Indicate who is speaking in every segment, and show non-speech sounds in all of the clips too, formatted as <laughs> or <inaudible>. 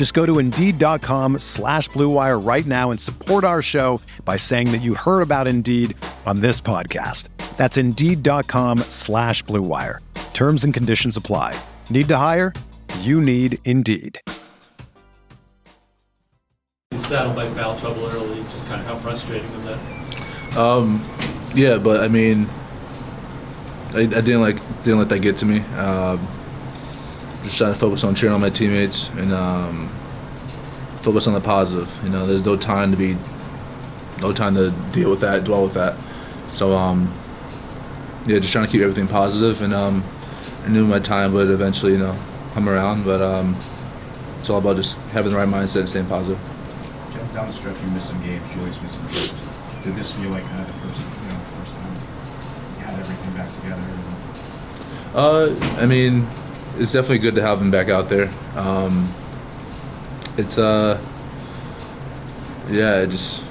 Speaker 1: Just go to Indeed.com slash BlueWire right now and support our show by saying that you heard about Indeed on this podcast. That's Indeed.com slash BlueWire. Terms and conditions apply. Need to hire? You need Indeed.
Speaker 2: Saddled by foul trouble early, just kind of how frustrating was that?
Speaker 3: Um, yeah, but I mean, I, I didn't like didn't let that get to me. Um, just trying to focus on cheering on my teammates and um, focus on the positive. You know, there's no time to be, no time to deal with that, dwell with that. So, um, yeah, just trying to keep everything positive, and um, I knew my time would eventually, you know, come around. But um, it's all about just having the right mindset and staying positive.
Speaker 4: Down the stretch, you missed some games. Julius missed some games. Did this feel like kind of the first, you know, first time you had everything back together?
Speaker 3: Uh, I mean, it's definitely good to have him back out there. Um, it's uh, yeah, it just,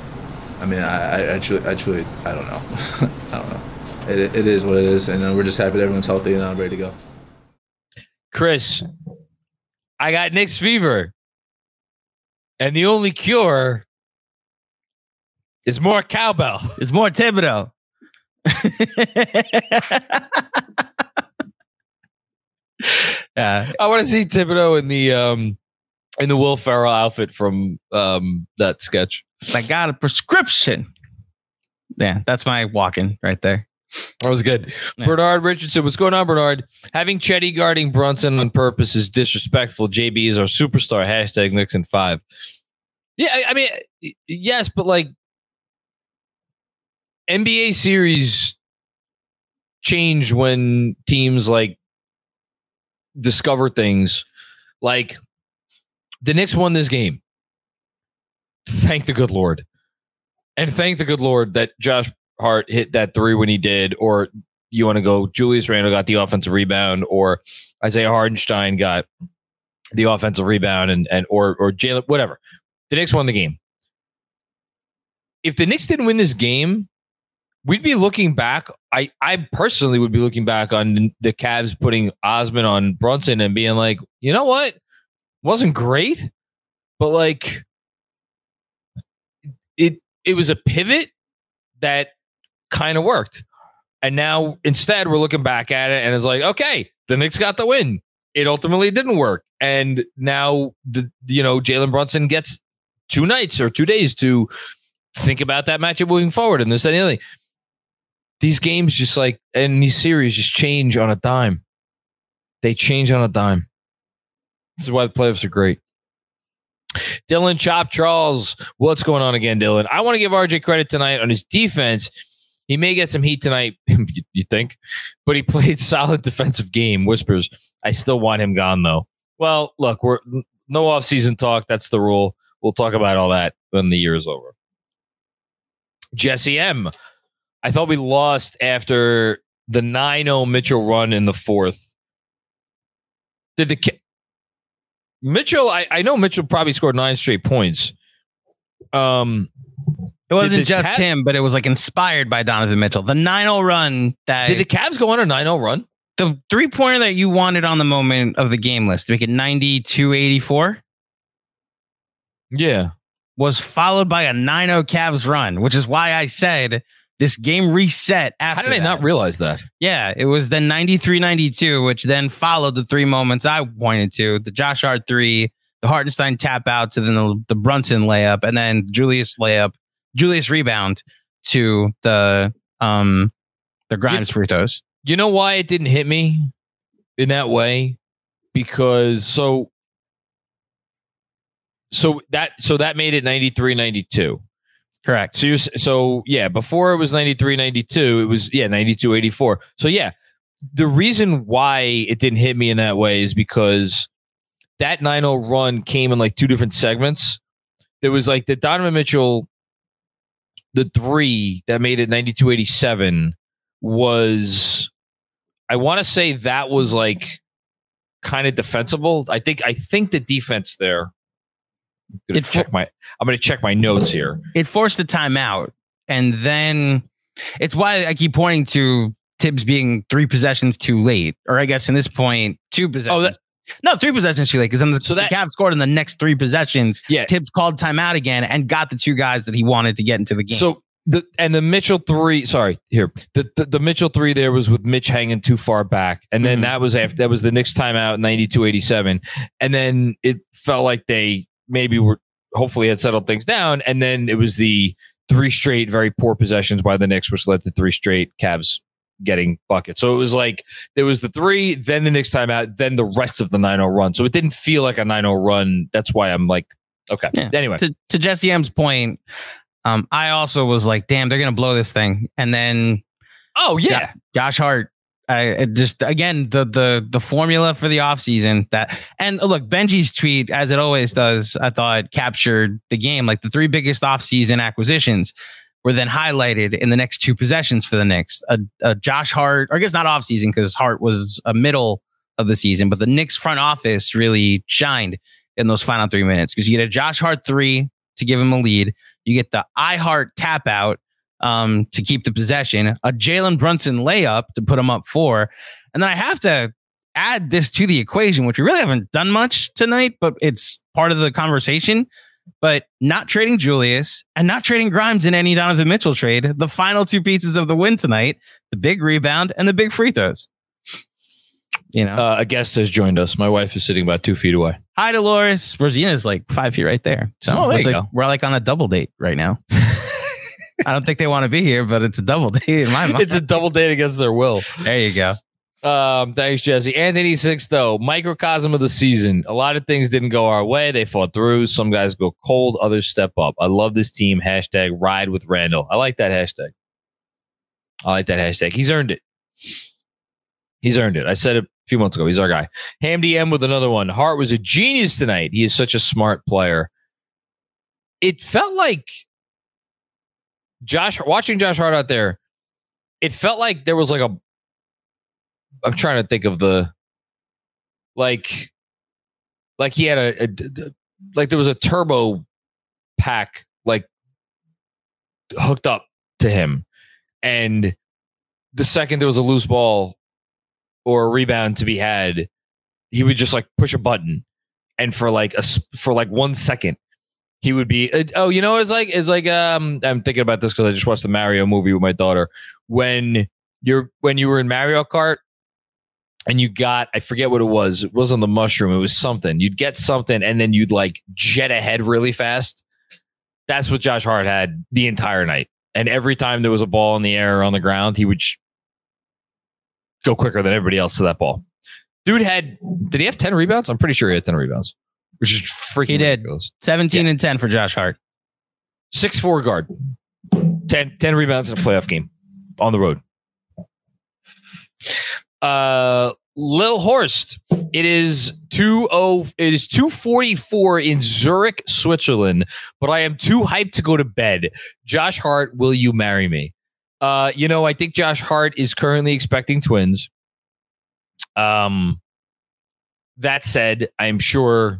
Speaker 3: I mean, I, I, I truly, I truly, I don't know, <laughs> I don't know. It, it is what it is, and uh, we're just happy that everyone's healthy and uh, ready to go.
Speaker 5: Chris, I got Knicks fever, and the only cure is more cowbell.
Speaker 6: It's more Thibodeau. <laughs>
Speaker 5: yeah, <laughs> I want to see Thibodeau in the um in the Will Ferrell outfit from um that sketch.
Speaker 6: I got a prescription. Yeah, that's my walking right there.
Speaker 5: That was good. Yeah. Bernard Richardson, what's going on, Bernard? Having Cedi guarding Brunson on purpose is disrespectful. JB is our superstar. Hashtag Nixon five. Yeah, I, I mean, yes, but like NBA series change when teams like discover things like the Knicks won this game. Thank the good Lord. And thank the good Lord that Josh Hart hit that three when he did, or you want to go Julius Randle got the offensive rebound, or Isaiah Hartenstein got the offensive rebound and and or or Jalen, whatever. The Knicks won the game. If the Knicks didn't win this game, we'd be looking back. I I personally would be looking back on the Cavs putting Osman on Brunson and being like, you know what, wasn't great, but like it it was a pivot that kind of worked. And now instead we're looking back at it and it's like, okay, the Knicks got the win. It ultimately didn't work. And now the you know, Jalen Brunson gets two nights or two days to think about that matchup moving forward and this and the other these games just like and these series just change on a dime. They change on a dime. This is why the playoffs are great. Dylan Chop Charles, what's going on again, Dylan? I want to give RJ credit tonight on his defense. He may get some heat tonight, <laughs> you think, but he played <laughs> solid defensive game. Whispers, I still want him gone though. Well, look, we're no off-season talk. That's the rule. We'll talk about all that when the year is over. Jesse M. I thought we lost after the 9-0 Mitchell run in the fourth. Did the Mitchell? I, I know Mitchell probably scored nine straight points. Um,
Speaker 6: it wasn't just Cavs, him, but it was like inspired by Donovan Mitchell. The 9-0 run that
Speaker 5: did the Cavs go on a 9-0 run?
Speaker 6: The three pointer that you wanted on the moment of the game list to make it 92-84.
Speaker 5: Yeah.
Speaker 6: Was followed by a 9-0 Cavs run, which is why I said this game reset after.
Speaker 5: How did I
Speaker 6: that.
Speaker 5: not realize that?
Speaker 6: Yeah, it was then 93 92, which then followed the three moments I pointed to the Josh Hart three, the Hartenstein tap out to then the, the Brunson layup, and then Julius layup, Julius rebound to the um the Grimes free throws.
Speaker 5: You know why it didn't hit me in that way? Because so so that so that made it 93 92.
Speaker 6: Correct.
Speaker 5: So so yeah, before it was 93 92, it was yeah, 92 84. So yeah, the reason why it didn't hit me in that way is because that 9-0 run came in like two different segments. There was like the Donovan Mitchell the 3 that made it 92 87 was I want to say that was like kind of defensible. I think I think the defense there gonna
Speaker 6: It fo-
Speaker 5: check my I'm gonna check my notes here.
Speaker 6: It forced the timeout, and then it's why I keep pointing to Thibs being three possessions too late, or I guess in this point, two possessions.
Speaker 5: Oh, that-
Speaker 6: no, three possessions too late because then the,
Speaker 5: So
Speaker 6: the
Speaker 5: that-
Speaker 6: Cavs scored in the next three possessions.
Speaker 5: Yeah.
Speaker 6: Thibs called timeout again and got the two guys that he wanted to get into the game.
Speaker 5: So the and the Mitchell three, sorry, here the, the the Mitchell three there was with Mitch hanging too far back, and then
Speaker 6: Mhm.
Speaker 5: that was after that was the Knicks timeout ninety two eighty seven, and then it felt like they maybe were hopefully had settled things down, and then it was the three straight very poor possessions by the Knicks, which led to three straight Cavs getting buckets. So it was like there was the three, then the Knicks timeout, then the rest of the 9-0 run. So it didn't feel like a 9-0 run. That's why I'm like, okay.
Speaker 6: Yeah.
Speaker 5: Anyway,
Speaker 6: to, to Jesse M's point, um, I also was like, damn, they're gonna blow this thing. And then
Speaker 5: oh yeah,
Speaker 6: Josh Hart, I just again the the the formula for the offseason that and look, Benji's tweet, as it always does, I thought captured the game. Like the three biggest offseason acquisitions were then highlighted in the next two possessions for the Knicks. A, a Josh Hart, or I guess not offseason because Hart was a middle of the season, but the Knicks front office really shined in those final three minutes because you get a Josh Hart three to give him a lead. You get the I Hart tap out um, to keep the possession, a Jalen Brunson layup to put him up four. And then I have to add this to the equation, which we really haven't done much tonight, but it's part of the conversation. But not trading Julius and not trading Grimes in any Donovan Mitchell trade, the final two pieces of the win tonight, the big rebound and the big free throws. You know,
Speaker 5: uh, a guest has joined us. My wife is sitting about two feet away.
Speaker 6: hi Dolores. Rosina's like five feet right there. So
Speaker 5: Oh, there
Speaker 6: like- we're like on a double date right now. <laughs> I don't think they want to be here, but it's a double <laughs> date in my mind.
Speaker 5: it's a double date against their will.
Speaker 6: there you go.
Speaker 5: Um, thanks, Jesse. Anthony six though, microcosm of the season. A lot of things didn't go our way. They fought through. Some guys go cold, others step up. I love this team. Hashtag ride with Randle. I like that hashtag. I like that hashtag. He's earned it. He's earned it. I said it a few months ago. He's our guy. Ham DM with another one. Hart was a genius tonight. He is such a smart player. It felt like Josh watching Josh Hart out there. It felt like there was like a I'm trying to think of the like like he had a like there was a turbo pack like hooked up to him and the second there was a loose ball or a rebound to be had he would just like push a button and for like a for like 1 second he would be uh, oh you know it's like it's like um I'm thinking about this cuz I just watched the Mario movie with my daughter when you're when you were in Mario Kart and you got I forget what it was. It wasn't the mushroom. It was something. You'd get something and then you'd like jet ahead really fast. That's what Josh Hart had the entire night. And every time there was a ball in the air or on the ground, he would sh- go quicker than everybody else to that ball. Dude had did he have 10 rebounds? I'm pretty sure he had 10 rebounds, which is freaking
Speaker 6: He did.
Speaker 5: ridiculous.
Speaker 6: 17 and 10 for Josh Hart.
Speaker 5: Six four guard. 10, 10 rebounds in a playoff game on the road. Uh Lil Horst. It is 20 it is 244 in Zurich, Switzerland, but I am too hyped to go to bed. Josh Hart, will you marry me? Uh, you know, I think Josh Hart is currently expecting twins. Um that said, I'm sure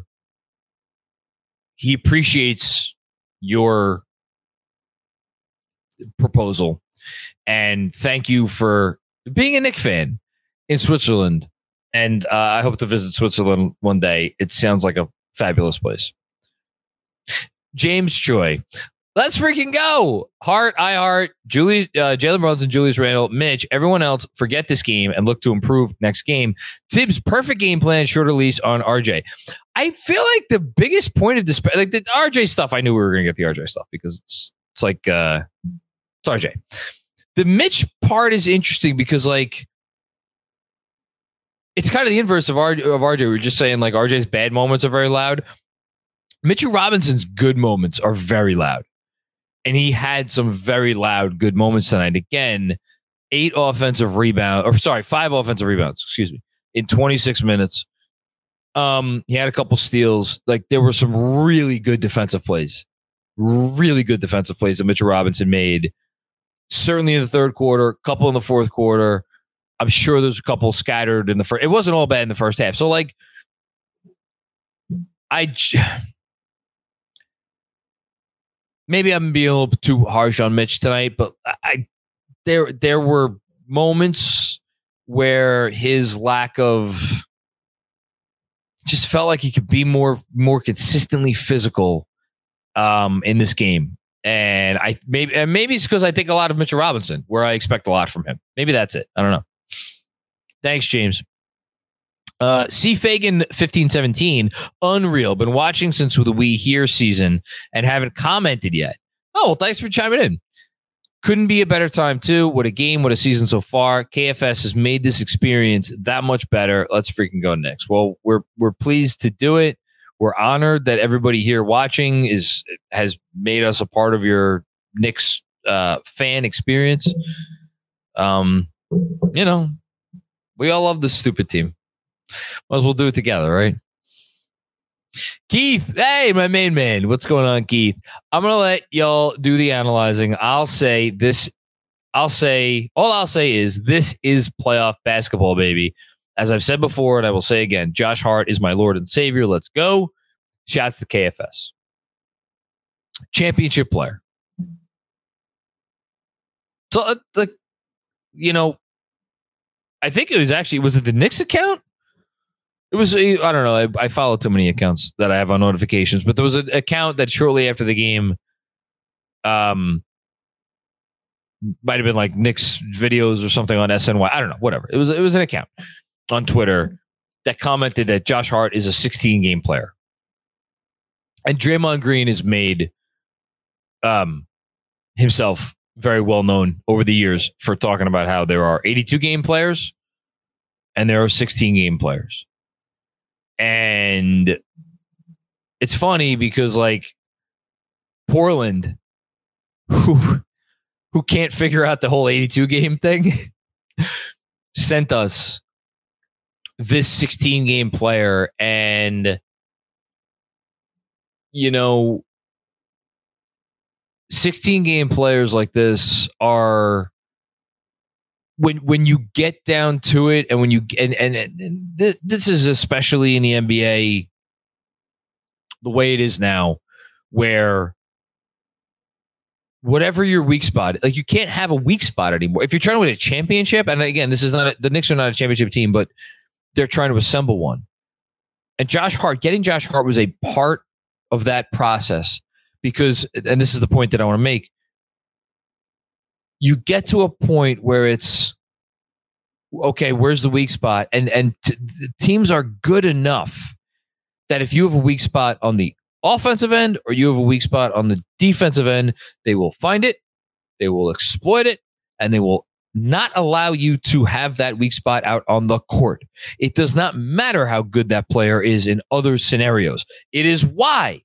Speaker 5: he appreciates your proposal. And thank you for being a Knick fan in Switzerland. And uh, I hope to visit Switzerland one day. It sounds like a fabulous place. James Choi. Let's freaking go. Hart, I Hart, Julie, uh, Jalen Brunson, Julius Randle, Mitch, everyone else, forget this game and look to improve next game. Thibs, perfect game plan, shorter lease on RJ. I feel like the biggest point of this, like the RJ stuff, I knew we were going to get the RJ stuff because it's, it's like, uh, it's RJ. The Mitch part is interesting because like it's kind of the inverse of, R- of RJ. We were just saying like RJ's bad moments are very loud. Mitchell Robinson's good moments are very loud. And he had some very loud good moments tonight. Again, eight offensive rebounds, or sorry, five offensive rebounds, excuse me, in 26 minutes. Um, he had a couple steals. Like there were some really good defensive plays, really good defensive plays that Mitchell Robinson made. Certainly in the third quarter, couple in the fourth quarter. I'm sure there's a couple scattered in the first. It wasn't all bad in the first half. So like, I maybe I'm being a little too harsh on Mitch tonight, but I there there were moments where his lack of just felt like he could be more more consistently physical um in this game. And I maybe and maybe it's because I think a lot of Mitchell Robinson, where I expect a lot from him. Maybe that's it. I don't know. Thanks, James. Uh, C. Fagan 1517, unreal. Been watching since the We Here season and haven't commented yet. Oh, well, thanks for chiming in. Couldn't be a better time, too. What a game, what a season so far. KFS has made this experience that much better. Let's freaking go next. Well, we're we're pleased to do it. We're honored that everybody here watching is has made us a part of your Knicks uh, fan experience. Um, you know, we all love this stupid team. Might as well do it together, right? Keith, hey, my main man. What's going on, Keith? I'm to let y'all do the analyzing. I'll say this. I'll say, all I'll say is this is playoff basketball, baby. As I've said before, and I will say again, Josh Hart is my Lord and Savior. Let's go. Shouts to KFS. Championship player. So, uh, the, you know, I think it was actually, was it the Knicks account? It was I don't know. I, I follow too many accounts that I have on notifications, but there was an account that shortly after the game, um, might have been like Knicks videos or something on SNY. I don't know. Whatever. It was it was an account on Twitter that commented that Josh Hart is a 16 game player, and Draymond Green has made um himself very well known over the years for talking about how there are 82 game players and there are 16 game players and it's funny because like Portland, who who can't figure out the whole 82 game thing, <laughs> sent us this 16 game player. And you know 16 game players like this are when when you get down to it and when you and and, and this, this is especially in the NBA the way it is now where whatever your weak spot like you can't have a weak spot anymore. If you're trying to win a championship and again this is not a, the Knicks are not a championship team but they're trying to assemble one. And Josh Hart getting Josh Hart was a part of that process because and this is the point that I want to make you get to a point where it's okay where's the weak spot? And and t- teams are good enough that if you have a weak spot on the offensive end or you have a weak spot on the defensive end they will find it they will exploit it and they will not allow you to have that weak spot out on the court. It does not matter how good that player is in other scenarios. It is why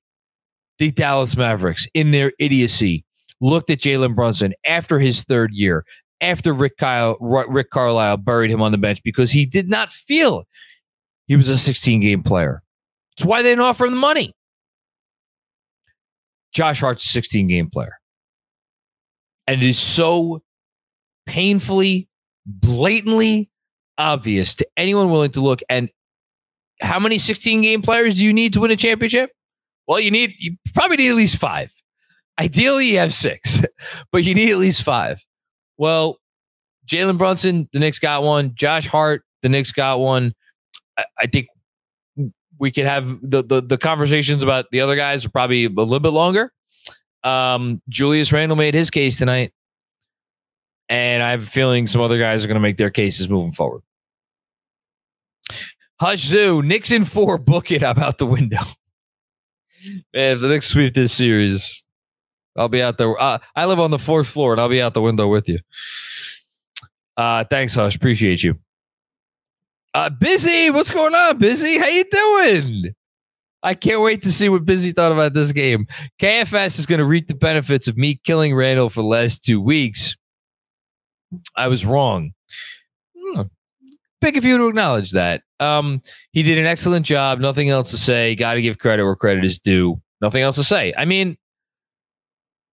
Speaker 5: the Dallas Mavericks in their idiocy looked at Jalen Brunson after his third year, after Rick Kyle, Rick Carlisle buried him on the bench because he did not feel he was a 16 game player. That's why they didn't offer him the money. Josh Hart's a 16 game player. And it is so painfully, blatantly obvious to anyone willing to look. And how many 16 game players do you need to win a championship? Well, you need, you probably need at least five. Ideally, you have six, <laughs> but you need at least five. Well, Jalen Brunson, the Knicks got one. Josh Hart, the Knicks got one. I, I think we could have the, the, the conversations about the other guys are probably a little bit longer. Um, Julius Randle made his case tonight, and I have a feeling some other guys are going to make their cases moving forward. Hush Zoo, Knicks in four, book it. I'm out the window. <laughs> Man, if the Knicks sweep this series, I'll be out there. Uh, I live on the fourth floor, and I'll be out the window with you. Uh, thanks, Hush. Appreciate you. Uh, busy. What's going on, busy? How you doing? I can't wait to see what Busy thought about this game. KFS is going to reap the benefits of me killing Randle for the last two weeks. I was wrong. Hmm. Big of you to acknowledge that. Um, he did an excellent job. Nothing else to say. Got to give credit where credit is due. Nothing else to say. I mean,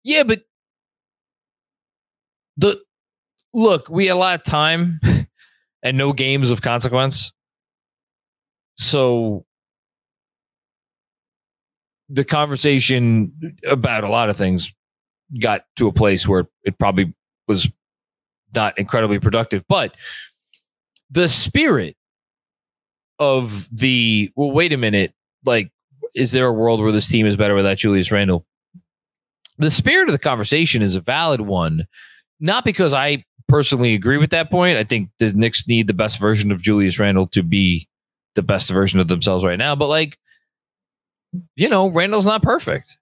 Speaker 5: yeah, but the look, we a lot of time <laughs> and no games of consequence. So the conversation about a lot of things got to a place where it probably was not incredibly productive. But the spirit of the well, wait a minute, like, is there a world where this team is better without Julius Randle? The spirit of the conversation is a valid one, not because I personally agree with that point. I think the Knicks need the best version of Julius Randle to be the best version of themselves right now. But like, you know, Randle's not perfect.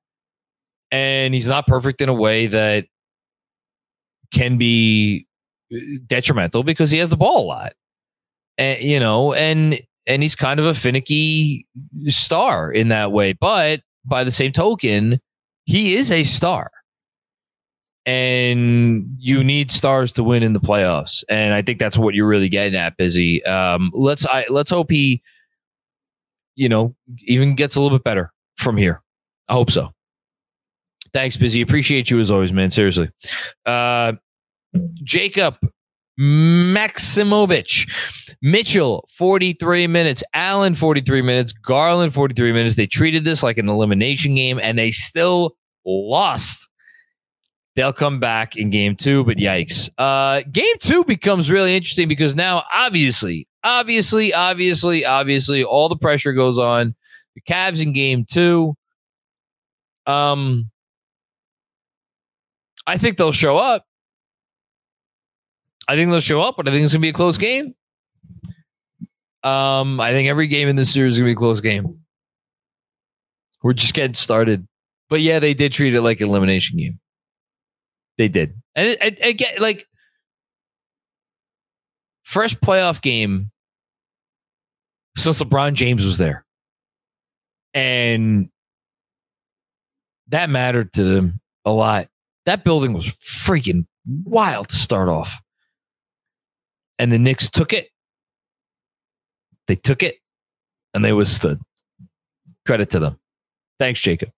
Speaker 5: And he's not perfect in a way that can be uh, detrimental because he has the ball a lot. And you know, and and he's kind of a finicky star in that way. But by the same token, he is a star. And you need stars to win in the playoffs. And I think that's what you're really getting at, Busy. Um, let's I let's hope he, you know, even gets a little bit better from here. I hope so. Thanks, Busy. Appreciate you as always, man. Seriously. Uh, Jacob Maximovich. Mitchell, 43 minutes. Allen, 43 minutes. Garland, 43 minutes. They treated this like an elimination game and they still lost. They'll come back in game two, but yikes. Uh, game two becomes really interesting because now, obviously, obviously, obviously, obviously, all the pressure goes on the Cavs in game two. Um, I think they'll show up. I think they'll show up, but I think it's gonna be a close game. Um, I think every game in this series is gonna be a close game. We're just getting started, but yeah, they did treat it like an elimination game. They did, and again, like first playoff game since LeBron James was there, and that mattered to them a lot. That building was freaking wild to start off and the Knicks took it. They took it and they withstood. Credit to them. Thanks, Jacob.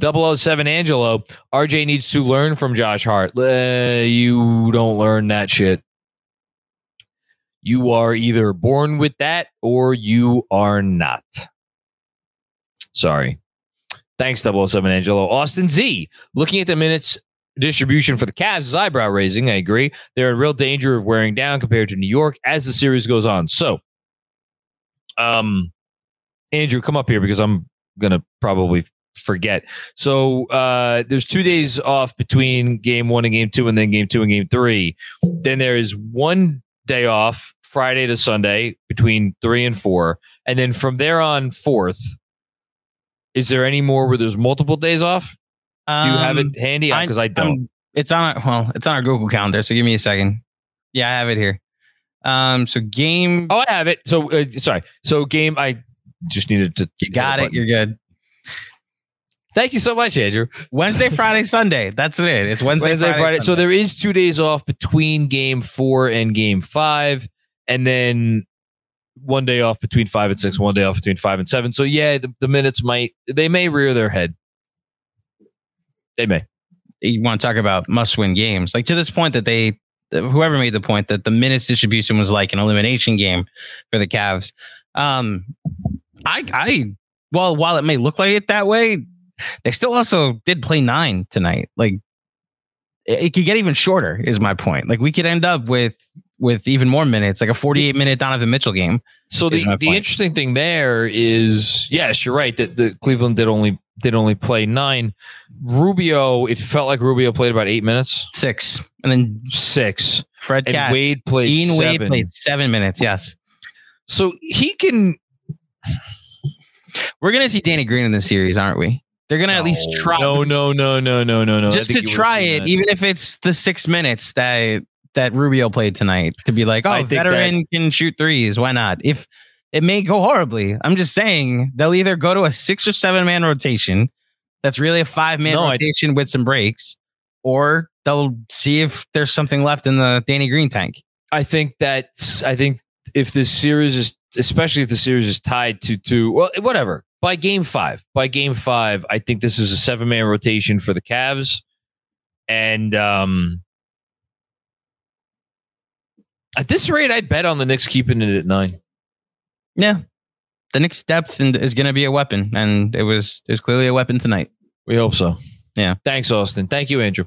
Speaker 5: 007 Angelo, RJ needs to learn from Josh Hart. Uh, you don't learn that shit. You are either born with that or you are not. Sorry. Thanks, 007 Angelo. Austin Z, looking at the minutes distribution for the Cavs is eyebrow raising. I agree. They're in real danger of wearing down compared to New York as the series goes on. So, um, Andrew, come up here because I'm gonna probably forget. So uh, there's two days off between game one and game two, and then game two and game three. Then there is one day off Friday to Sunday between three and four, and then from there on fourth. Is there any more where there's multiple days off? Do you have it
Speaker 6: Um,
Speaker 5: handy? Because I, don't.
Speaker 6: I'm- it's on well, it's on our Google calendar. So give me a second. Yeah, I have it here. Um, so game.
Speaker 5: oh, I have it. So uh, sorry. So game. I just needed to.
Speaker 6: you got it. You're good.
Speaker 5: Thank you so much, Andrew.
Speaker 6: Wednesday, <laughs> Friday, Sunday. That's it. It's Wednesday,
Speaker 5: Wednesday,
Speaker 6: Friday.
Speaker 5: Friday. So there is two days off between game four and game five, and then one day off between five and six, one day off between five and seven. So yeah, the, the minutes might they may rear their head. They may.
Speaker 6: you want to talk about must-win games, like to this point that they, whoever made the point that the minutes distribution was like an elimination game for the Cavs. Um, I, I, well, while it may look like it that way, they still also did play nine tonight. Like it, it could get even shorter. Is my point. Like we could end up with with even more minutes, like a 48 minute Donovan Mitchell game.
Speaker 5: So the, the
Speaker 6: point.
Speaker 5: interesting thing there is, yes, you're right that the Cleveland did only did only play nine. Rubio, it felt like Rubio played about eight minutes,
Speaker 6: Six, and then
Speaker 5: six,
Speaker 6: Fred
Speaker 5: and
Speaker 6: Cat,
Speaker 5: Wade played
Speaker 6: Dean Wade
Speaker 5: seven.
Speaker 6: played seven minutes. Yes.
Speaker 5: So he can.
Speaker 7: We're gonna see Danny Green in this series, aren't we? They're gonna at least try.
Speaker 5: No, no, no, no, no, no, no.
Speaker 7: just to try it,
Speaker 5: that.
Speaker 7: even if it's the six minutes that that Rubio played tonight, to be like, oh,
Speaker 5: think
Speaker 7: veteran can shoot threes. Why not? If it may go horribly, I'm just saying they'll either go to a six or seven man rotation. That's really a five man
Speaker 5: No, I-
Speaker 7: rotation with some breaks, or they'll see if there's something left in the Danny Green tank.
Speaker 5: I think that I think if this series is, especially if the series is tied to two, well, whatever. By game five, by game five, I think this is a seven man rotation for the Cavs, and um, at this rate, I'd bet on the Knicks keeping it at nine.
Speaker 7: Yeah, the Knicks' depth and- is going to be a weapon, and it was it was clearly a weapon tonight.
Speaker 5: We hope so.
Speaker 7: Yeah.
Speaker 5: Thanks, Austin. Thank you, Andrew.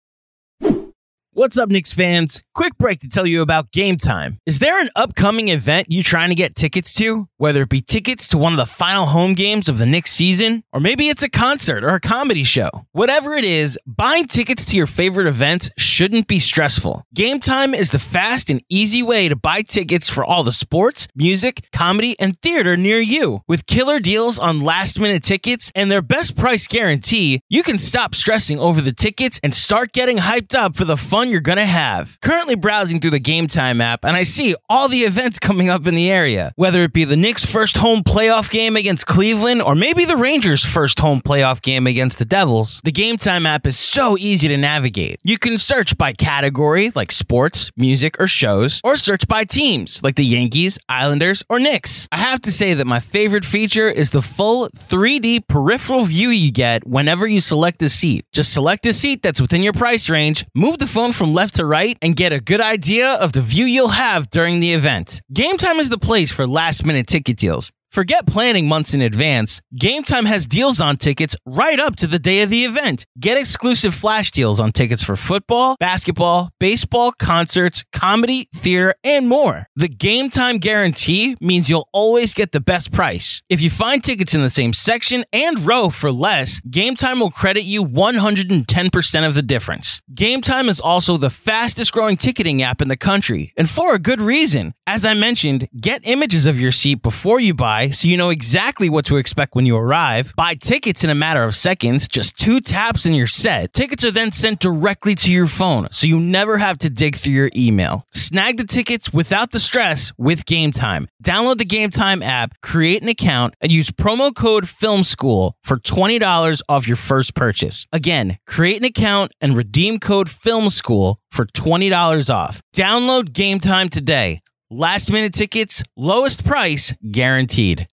Speaker 6: What's up, Knicks fans? Quick break to tell you about Game Time. Is there an upcoming event you're trying to get tickets to? Whether it be tickets to one of the final home games of the Knicks season, or maybe it's a concert or a comedy show. Whatever it is, buying tickets to your favorite events shouldn't be stressful. Game Time is the fast and easy way to buy tickets for all the sports, music, comedy, and theater near you. With killer deals on last minute tickets and their best price guarantee, you can stop stressing over the tickets and start getting hyped up for the fun you're gonna have. Currently browsing through the Game Time app, and I see all the events coming up in the area. Whether it be the Knicks' first home playoff game against Cleveland, or maybe the Rangers' first home playoff game against the Devils, the Game Time app is so easy to navigate. You can search by category, like sports, music, or shows, or search by teams, like the Yankees, Islanders, or Knicks. I have to say that my favorite feature is the full 3D peripheral view you get whenever you select a seat. Just select a seat that's within your price range, move the phone from left to right, and get a good idea of the view you'll have during the event. Game Time is the place for last minute ticket deals. Forget planning months in advance. Game Time has deals on tickets right up to the day of the event. Get exclusive flash deals on tickets for football, basketball, baseball, concerts, comedy, theater, and more. The Game Time guarantee means you'll always get the best price. If you find tickets in the same section and row for less, Game Time will credit you 110% of the difference. Game Time is also the fastest growing ticketing app in the country, and for a good reason. As I mentioned, get images of your seat before you buy so you know exactly what to expect when you arrive. Buy tickets in a matter of seconds, just two taps and you're set. Tickets are then sent directly to your phone, so you never have to dig through your email. Snag the tickets without the stress with Game Time. Download the Game Time app, create an account, and use promo code Film School for $20 off your first purchase. Again, create an account and redeem code Film School for $20 off. Download Game Time today. Last minute tickets, lowest price guaranteed.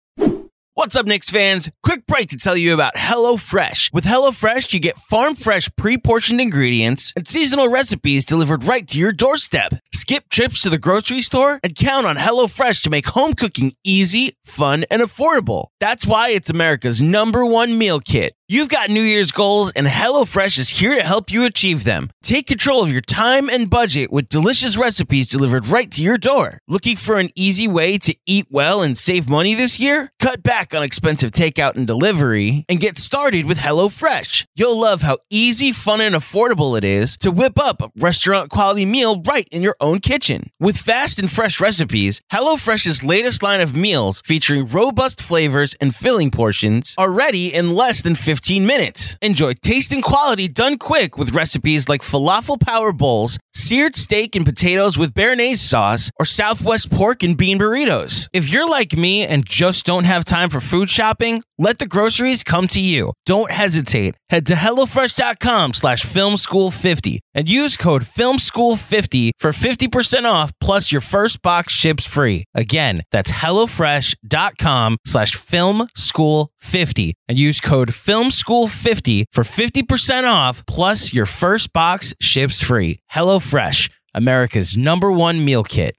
Speaker 6: What's up, Knicks fans? Quick break to tell you about HelloFresh. With HelloFresh, you get farm fresh, pre portioned ingredients and seasonal recipes delivered right to your doorstep. Skip trips to the grocery store and count on HelloFresh to make home cooking easy, fun, and affordable. That's why it's America's number one meal kit. You've got New Year's goals, and HelloFresh is here to help you achieve them. Take control of your time and budget with delicious recipes delivered right to your door. Looking for an easy way to eat well and save money this year? Cut back on expensive takeout and delivery and get started with HelloFresh. You'll love how easy, fun, and affordable it is to whip up a restaurant quality meal right in your own kitchen. With fast and fresh recipes, HelloFresh's latest line of meals featuring robust flavors and filling portions are ready in less than 15 minutes. Enjoy taste and quality done quick with recipes like falafel power bowls,
Speaker 8: seared steak and potatoes with Béarnaise sauce, or Southwest pork and bean burritos. If you're like me and just don't have time for food shopping, let the groceries come to you. Don't hesitate. Head to HelloFresh.com slash FilmSchool50 and use code FilmSchool50 for 50% off plus your first box ships free. Again, that's HelloFresh.com slash FilmSchool50 and use code FilmSchool50 for 50% off plus your first box ships free. HelloFresh, America's number one meal kit.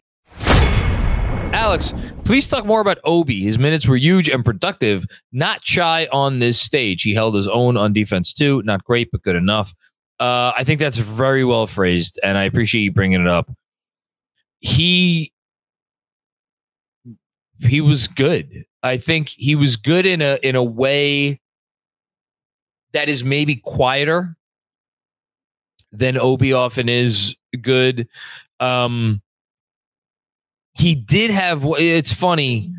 Speaker 5: Alex, please talk more about Obi. His minutes were huge and productive, not shy on this stage. He held his own on defense too. Not great, but good enough. Uh, I think that's very well phrased, and I appreciate you bringing it up. He he was good. I think he was good in a in a way that is maybe quieter than Obi often is good. Um, he did have. It's funny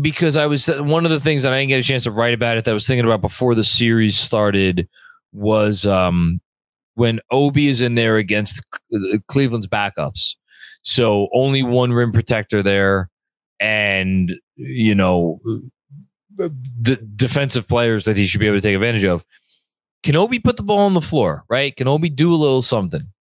Speaker 5: because I was one of the things that I didn't get a chance to write about it that I was thinking about before the series started was um, when Obi is in there against Cleveland's backups. So only one rim protector there, and you know, d- defensive players that he should be able to take advantage of. Can Obi put the ball on the floor? Right? Can Obi do a little something?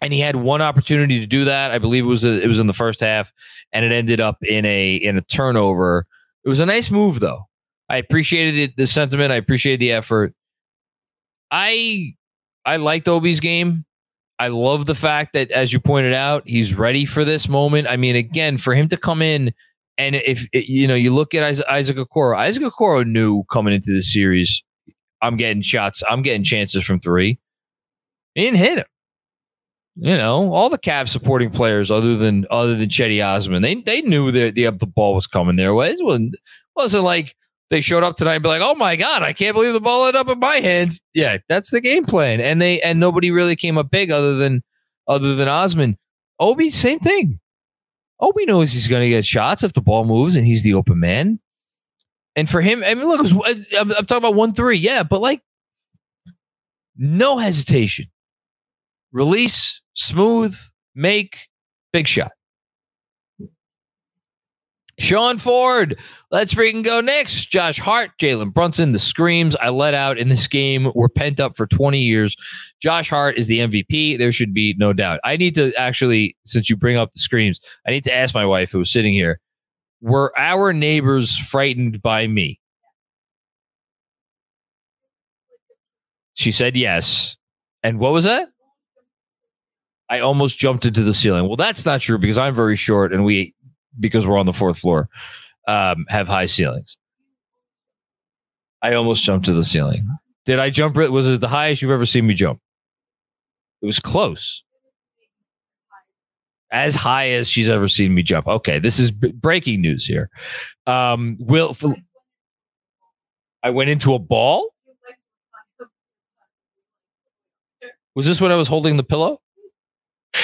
Speaker 5: And he had one opportunity to do that. I believe it was a, it was in the first half, and it ended up in a in a turnover. It was a nice move, though. I appreciated it, the sentiment. I appreciated the effort. I I liked Obi's game. I love the fact that, as you pointed out, he's ready for this moment. I mean, again, for him to come in and if you know, you look at Isaac Okoro. Isaac Okoro knew coming into the series, I'm getting shots. I'm getting chances from three. He didn't hit him you know, all the Cavs supporting players other than other than Cedi Osman, they they knew that the, the ball was coming their way. It wasn't, wasn't like they showed up tonight and be like, oh my God, I can't believe the ball ended up in my hands. Yeah, that's the game plan. And they and nobody really came up big other than other than Osman. Obi, same thing. Obi knows he's going to get shots if the ball moves and he's the open man. And for him, I mean, look, was, I'm, I'm talking about one three, yeah, but like no hesitation. Release, smooth, make, big shot. Sean Ford, let's freaking go next. Josh Hart, Jalen Brunson, the screams I let out in this game were pent up for 20 years. Josh Hart is the MVP. There should be no doubt. I need to actually, since you bring up the screams, I need to ask my wife who was sitting here were our neighbors frightened by me? She said yes. And what was that? I almost jumped into the ceiling. Well, that's not true because I'm very short and we, because we're on the fourth floor, um, have high ceilings. I almost jumped to the ceiling. Did I jump? Was it the highest you've ever seen me jump? It was close. As high as she's ever seen me jump. Okay, this is b- breaking news here. Um, will I went into a ball? Was this when I was holding the pillow?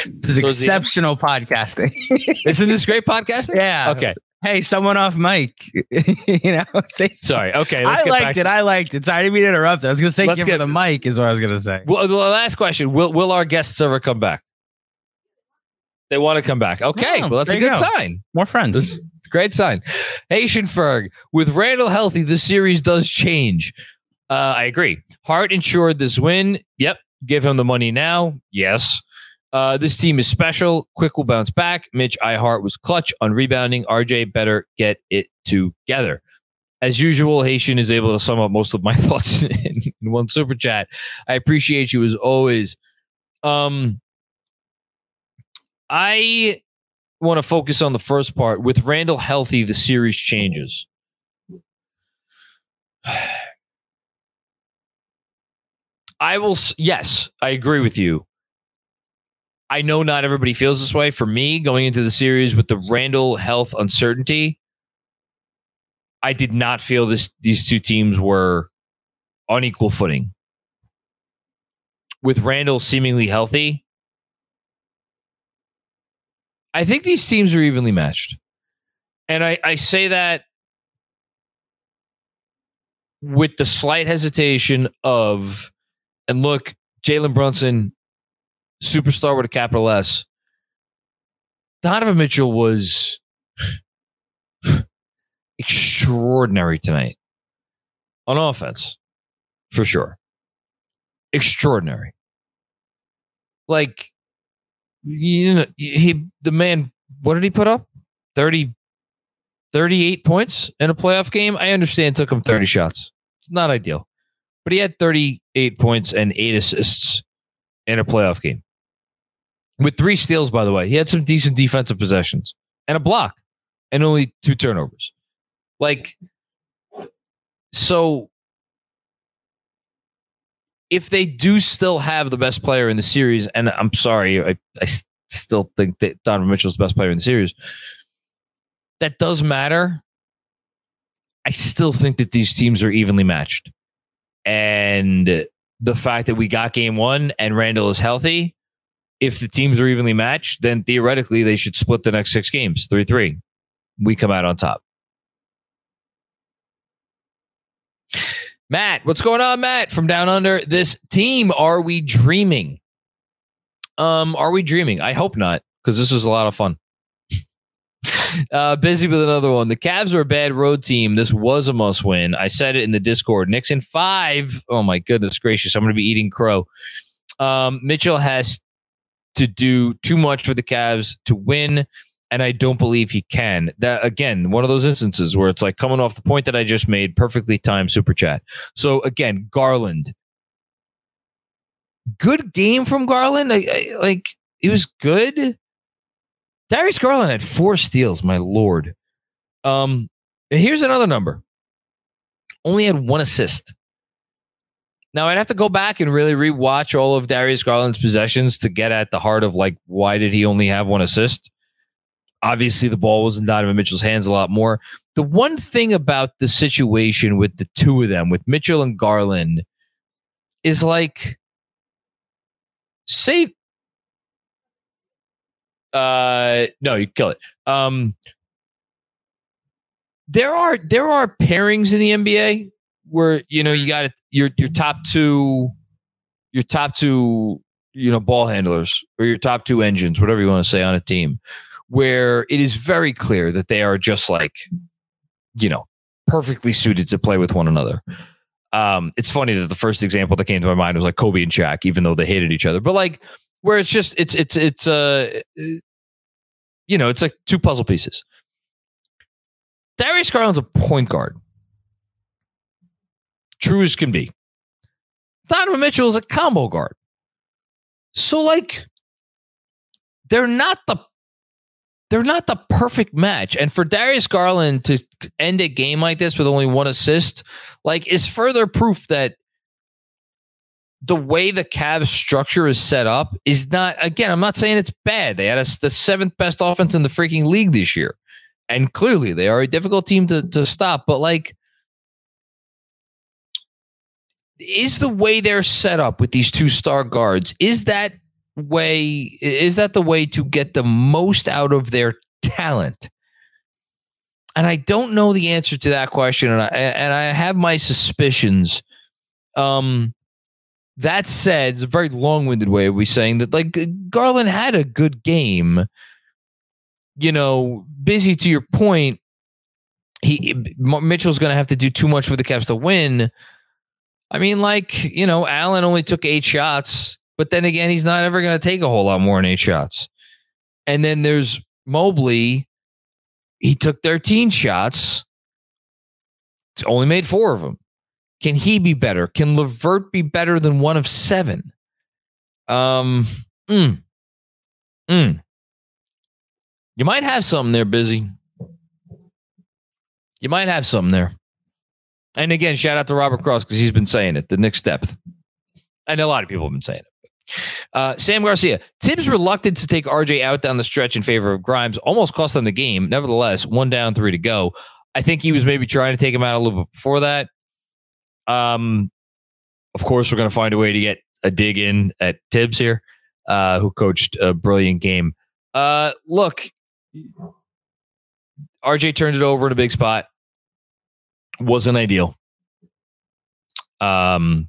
Speaker 6: This is exceptional podcasting. <laughs>
Speaker 5: Isn't this great podcasting?
Speaker 6: Yeah.
Speaker 5: Okay.
Speaker 6: Hey, someone off mic. <laughs> you know, <laughs> say
Speaker 5: sorry. Okay.
Speaker 6: I liked it. To- I liked it. Sorry, I didn't mean to interrupt. I was going to say, let's give get, the mic is what I was going to say.
Speaker 5: Well, the last question: Will Will our guests ever come back? They want to come back. Okay. Oh, well, that's a good go. sign.
Speaker 6: More friends.
Speaker 5: This, great sign. Haitian Ferg, with Randle healthy, the series does change. Uh, I agree. Hart ensured this win. Yep. Give him the money now. Yes. Uh, this team is special. Quick will bounce back. Mitch Ihart was clutch on rebounding. RJ better get it together. As usual, Haitian is able to sum up most of my <laughs> thoughts in, in one super chat. I appreciate you as always. Um, I want to focus on the first part. With Randle healthy, the series changes. <sighs> I will, yes, I agree with you. I know not everybody feels this way. For me, going into the series with the Randle health uncertainty, I did not feel this these two teams were on equal footing. With Randle seemingly healthy, I think these teams are evenly matched. And I, I say that with the slight hesitation of, and look, Jalen Brunson superstar with a capital S. Donovan Mitchell was <sighs> extraordinary tonight on offense, for sure. Extraordinary. Like, you know, he, the man, what did he put up? 30, 38 points in a playoff game. I understand took him 30 shots. It's Not ideal. But he had 38 points and eight assists in a playoff game. With three steals, by the way. He had some decent defensive possessions and a block and only two turnovers. Like, so if they do still have the best player in the series, and I'm sorry, I, I still think that Donovan Mitchell's the best player in the series, that does matter. I still think that these teams are evenly matched. And the fact that we got game one and Randle is healthy, if the teams are evenly matched, then theoretically they should split the next six games 3 3. We come out on top. Matt, what's going on, Matt? From down under this team, are we dreaming? Um, are we dreaming? I hope not, because this was a lot of fun. <laughs> Uh, busy with another one. The Cavs are a bad road team. This was a must win. I said it in the Discord. Knicks in five. Oh my goodness gracious! I'm going to be eating crow. Um, Mitchell has to do too much for the Cavs to win, and I don't believe he can. That again, one of those instances where it's like coming off the point that I just made, perfectly timed super chat. So again, Garland, good game from Garland. I, I, like it was good. Darius Garland had four steals, my lord. Um, and here's another number. Only had one assist. Now I'd have to go back and really rewatch all of Darius Garland's possessions to get at the heart of like why did he only have one assist? Obviously, the ball was in Donovan Mitchell's hands a lot more. The one thing about the situation with the two of them, with Mitchell and Garland, is like say uh, no, you kill it. Um, there are there are pairings in the NBA where you know you got your your top two, your top two, you know, ball handlers or your top two engines, whatever you want to say on a team, where it is very clear that they are just like, you know, perfectly suited to play with one another. Um, it's funny that the first example that came to my mind was like Kobe and Shaq, even though they hated each other. But like where it's just it's it's it's uh you know it's like two puzzle pieces. Darius Garland's a point guard, true as can be. Donovan Mitchell is a combo guard. So like they're not the they're not the perfect match. And for Darius Garland to end a game like this with only one assist, like is further proof that the way the Cavs structure is set up is not again, I'm not saying it's bad. They had a, the seventh best offense in the freaking league this year. And clearly they are a difficult team to, to stop. But like is the way they're set up with these two star guards, is that way is that the way to get the most out of their talent? And I don't know the answer to that question, and I and I have my suspicions. Um, that said, it's a very long-winded way of we saying that like Garland had a good game. You know, busy to your point. He Mitchell's going to have to do too much for the Cavs to win. I mean, like you know, Allen only took eight shots, but then again, he's not ever going to take a whole lot more than eight shots. And then there's Mobley. He took 13 shots, only made four of them. Can he be better? Can Levert be better than one of seven? Um, mm, mm. You might have something there, busy. You might have something there. And again, shout out to Robert Cross because he's been saying it. The next depth. and a lot of people have been saying it. Uh, Sam Garcia, Thibs reluctant to take RJ out down the stretch in favor of Grimes almost cost them the game. Nevertheless, one down, three to go. I think he was maybe trying to take him out a little bit before that. Um, of course, we're going to find a way to get a dig in at Thibs here, uh, who coached a brilliant game. Uh, look, RJ turned it over in a big spot. Wasn't ideal. Um,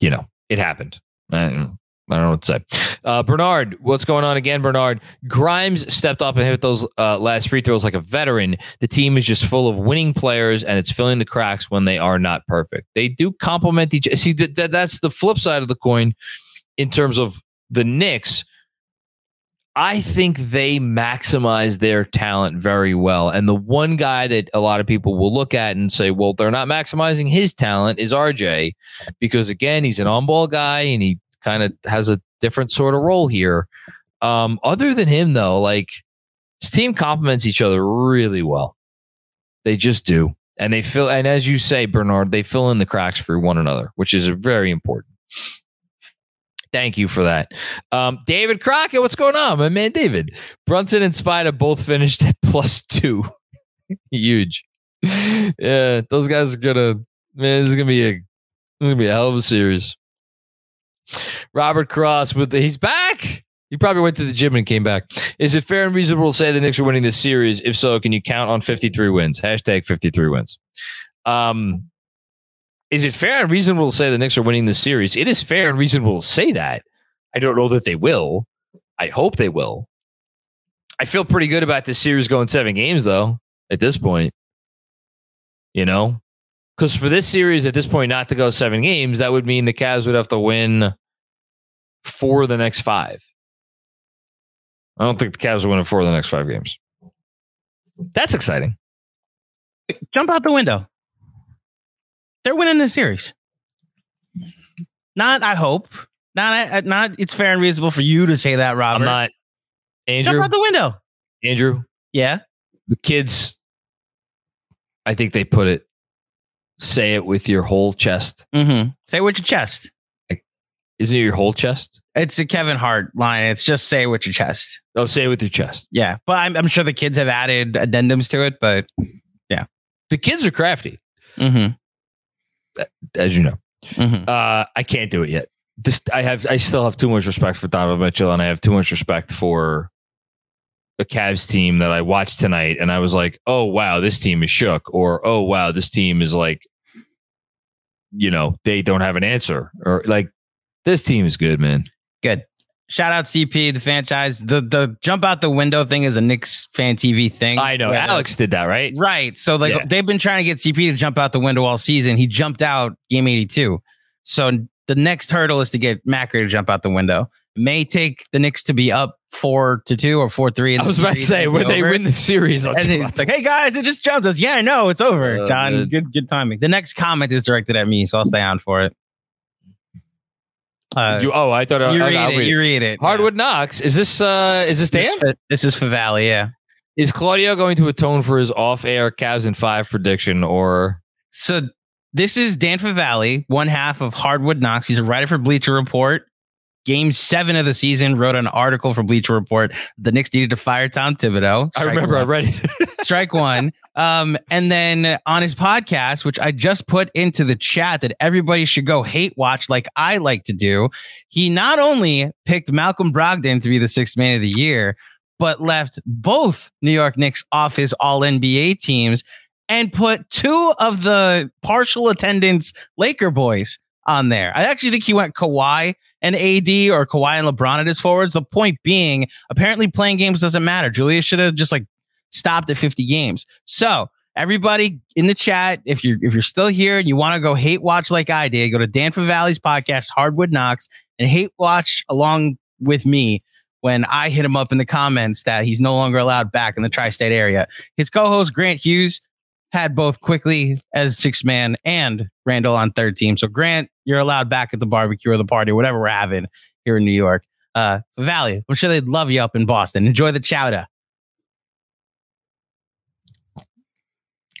Speaker 5: you know, it happened. I don't know what to say. Uh, Bernard, what's going on again, Bernard? Grimes stepped up and hit those uh, last free throws like a veteran. The team is just full of winning players, and it's filling the cracks when they are not perfect. They do complement each. See, that, that that's the flip side of the coin in terms of the Knicks. I think they maximize their talent very well. And the one guy that a lot of people will look at and say, well, they're not maximizing his talent is RJ, because again, he's an on ball guy and he kind of has a different sort of role here. Um, other than him, though, like his team complements each other really well. They just do. And they fill, and as you say, Bernard, they fill in the cracks for one another, which is very important. Thank you for that. Um, David Crockett, what's going on, my man? David Brunson and Spider both finished at <laughs> plus two. <laughs> Huge. Yeah, those guys are gonna man. This is gonna be a gonna be a hell of a series. Robert Cross with the, he's back. He probably went to the gym and came back. Is it fair and reasonable to say the Knicks are winning this series? If so, can you count on 53 wins? Hashtag 53 wins. Um, is it fair and reasonable to say the Knicks are winning this series? It is fair and reasonable to say that. I don't know that they will. I hope they will. I feel pretty good about this series going seven games, though, at this point. You know, because for this series at this point not to go seven games, that would mean the Cavs would have to win for the next five. I don't think the Cavs are winning four of the next five games. That's exciting.
Speaker 6: Jump out the window. They're winning the series. Not, I hope. Not, not. It's fair and reasonable for you to say that, Robert.
Speaker 5: I'm not Andrew.
Speaker 6: Jump out the window.
Speaker 5: Andrew,
Speaker 6: Yeah.
Speaker 5: the kids. I think they put it. Say it with your whole chest.
Speaker 6: Mm-hmm. Say it with your chest.
Speaker 5: Isn't it your whole chest?
Speaker 6: It's a Kevin Hart line. It's just say it with your chest.
Speaker 5: Oh, say it with your chest.
Speaker 6: Yeah, but I'm, I'm sure the kids have added addendums to it. But yeah,
Speaker 5: The kids are crafty,
Speaker 6: mm-hmm.
Speaker 5: As you know.
Speaker 6: Mm-hmm.
Speaker 5: Uh, I can't do it yet. This I have. I still have too much respect for Donovan Mitchell, and I have too much respect for the Cavs team that I watched tonight. And I was like, "Oh wow, this team is shook," or "Oh wow, this team is like, you know, they don't have an answer," or like, "This team is good, man."
Speaker 6: Good. Shout out CP, the franchise. The the jump out the window thing is a Knicks fan TV thing.
Speaker 5: I know Alex did that, right?
Speaker 6: Right. So like
Speaker 5: Yeah.
Speaker 6: they've been trying to get CP to jump out the window all season. He jumped out game 82. So the next hurdle is to get Macri to jump out the window. It may take the Knicks to be up four to two or four three.
Speaker 5: I was about to say when they
Speaker 6: over.
Speaker 5: win the series,
Speaker 6: And it's like, hey guys, it just jumped us. Yeah, I know it's over.
Speaker 5: Oh,
Speaker 6: John,
Speaker 5: man.
Speaker 6: good good timing. The next comment is directed at me, so I'll stay on for it. Uh,
Speaker 5: You- oh, I thought
Speaker 6: you,
Speaker 5: okay,
Speaker 6: read
Speaker 5: I'll
Speaker 6: it,
Speaker 5: read it.
Speaker 6: you read it.
Speaker 5: Hardwood Knocks. Is this uh is this Dan?
Speaker 6: This, this is Favale, yeah.
Speaker 5: Is Claudio going to atone for his off-air Cavs in five prediction or
Speaker 6: So this is Dan Favale, one half of Hardwood Knocks. He's a writer for Bleacher Report. Game seven of the season, wrote an article for Bleacher Report. The Knicks needed to fire Tom Thibodeau.
Speaker 5: I remember I
Speaker 6: one.
Speaker 5: read it. <laughs> <laughs>
Speaker 6: strike one. Um, and then on his podcast, which I just put into the chat that everybody should go hate watch like I like to do, he not only picked Malcolm Brogdon to be the sixth man of the year, but left both New York Knicks off his all NBA teams and put two of the partial attendance Laker boys on there. I actually think he went Kawhi and AD or Kawhi and LeBron at his forwards. The point being, apparently playing games doesn't matter. Julius should have just like stopped at 50 games. So everybody in the chat, if you're if you're still here and you want to go hate watch like I did, go to Dan Favale's podcast, Hardwood Knocks, and hate watch along with me when I hit him up in the comments that he's no longer allowed back in the tri-state area. His co-host Grant Hughes had both Quickley as six man and Randle on third team. So Grant, you're allowed back at the barbecue or the party, or whatever we're having here in New York. Uh, Valley, I'm sure they'd love you up in Boston. Enjoy the chowder.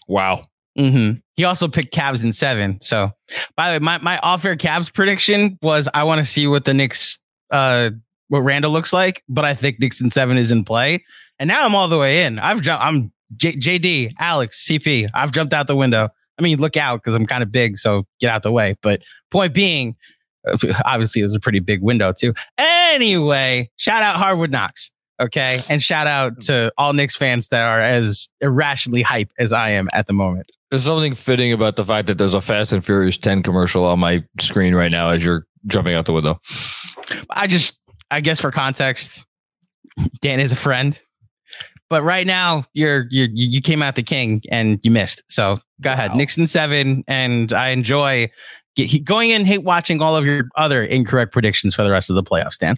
Speaker 5: wow.
Speaker 6: Mm-hmm. He also picked Cavs in seven. So, by the way, my, my off air Cavs prediction was I want to see what the Knicks, uh, what Randle looks like, but I think Knicks in seven is in play. And now I'm all the way in. I've jumped. I'm J- JD, Alex, CP. I've jumped out the window. I mean, look out because I'm kind of big, so get out the way. But point being, obviously, it was a pretty big window too. Anyway, shout out Hardwood Knocks. Okay, and shout out to all Knicks fans that are as irrationally hype as I am at the moment.
Speaker 5: There's something fitting about the fact that there's a Fast and Furious 10 commercial on my screen right now as you're jumping out the window.
Speaker 6: I just, I guess for context, Dan is a friend, but right now you're you you came out the king and you missed. So go ahead,
Speaker 5: Knicks
Speaker 6: in seven, and I enjoy get, he- going in, hate watching all of your other incorrect predictions for the rest of the playoffs. Dan,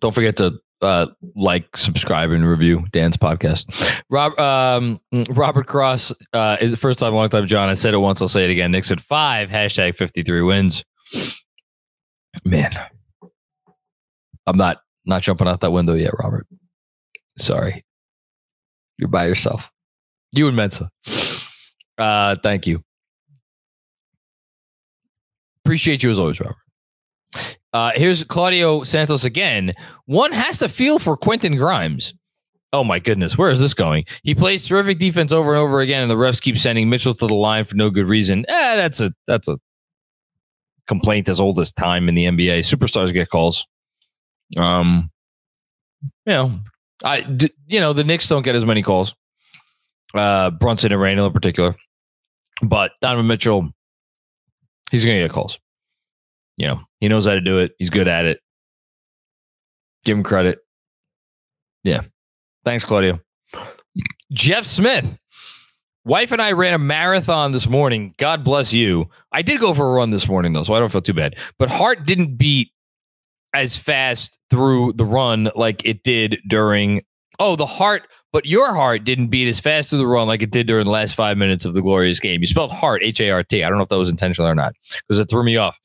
Speaker 5: Don't forget to uh, like, subscribe, and review Dan's podcast. Rob, um, Robert Cross uh, is the first time, long time. John, I said it once. I'll say it again. Knicks in five. Hashtag fifty three wins. Man, I'm not not jumping out that window yet, Robert. Sorry, you're by yourself. You and Mensa. Uh, thank you. Appreciate you as always, Robert. Uh, here's Claudio Santos again. One has to feel for Quentin Grimes. Oh my goodness, where is this going? He plays terrific defense over and over again, and the refs keep sending Mitchell to the line for no good reason. Eh, that's a that's a complaint as old as time in the NBA. Superstars get calls. Um, you know, I d- you know the Knicks don't get as many calls. Uh, Brunson and Randle in particular, but Donovan Mitchell, he's gonna get calls. You know, he knows how to do it. He's good at it. Give him credit. Yeah. Thanks, Claudio. Jeff Smith. Wife and I ran a marathon this morning. God bless you. I did go for a run this morning, though, so I don't feel too bad. But heart didn't beat as fast through the run like it did during. Oh, the heart, but your heart didn't beat as fast through the run like it did during the last five minutes of the glorious game. You spelled heart, H A R T. I don't know if that was intentional or not because it threw me off.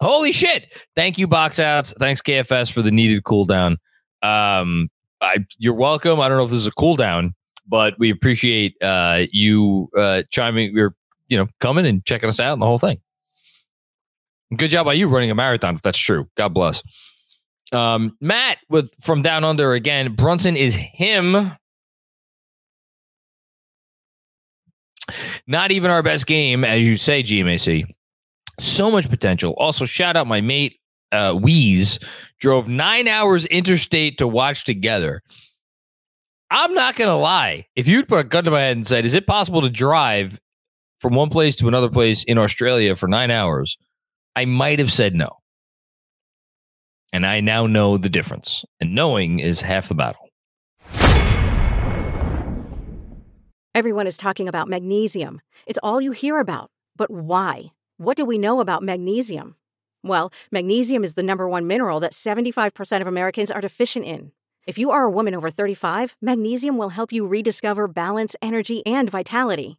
Speaker 5: Holy shit. Thank you, box outs. Thanks, KFS, for the needed cooldown. Um, I, you're welcome. I don't know if this is a cooldown but we appreciate uh, you uh, chiming, you're, you know, coming and checking us out and the whole thing. Good job by you running a marathon, if that's true. God bless. Um, Matt with from down under again. Brunson is him. Not even our best game, as you say, GMAC. So much potential. Also, shout out my mate uh, Wheeze drove nine hours interstate to watch together. I'm not gonna lie. If you'd put a gun to my head and said, "Is it possible to drive from one place to another place in Australia for nine hours?" I might have said no. And I now know the difference. And knowing is half the battle.
Speaker 9: Everyone is talking about magnesium. It's all you hear about. But why? What do we know about magnesium? Well, magnesium is the number one mineral that 75% of Americans are deficient in. If you are a woman over 35, magnesium will help you rediscover balance, energy, and vitality.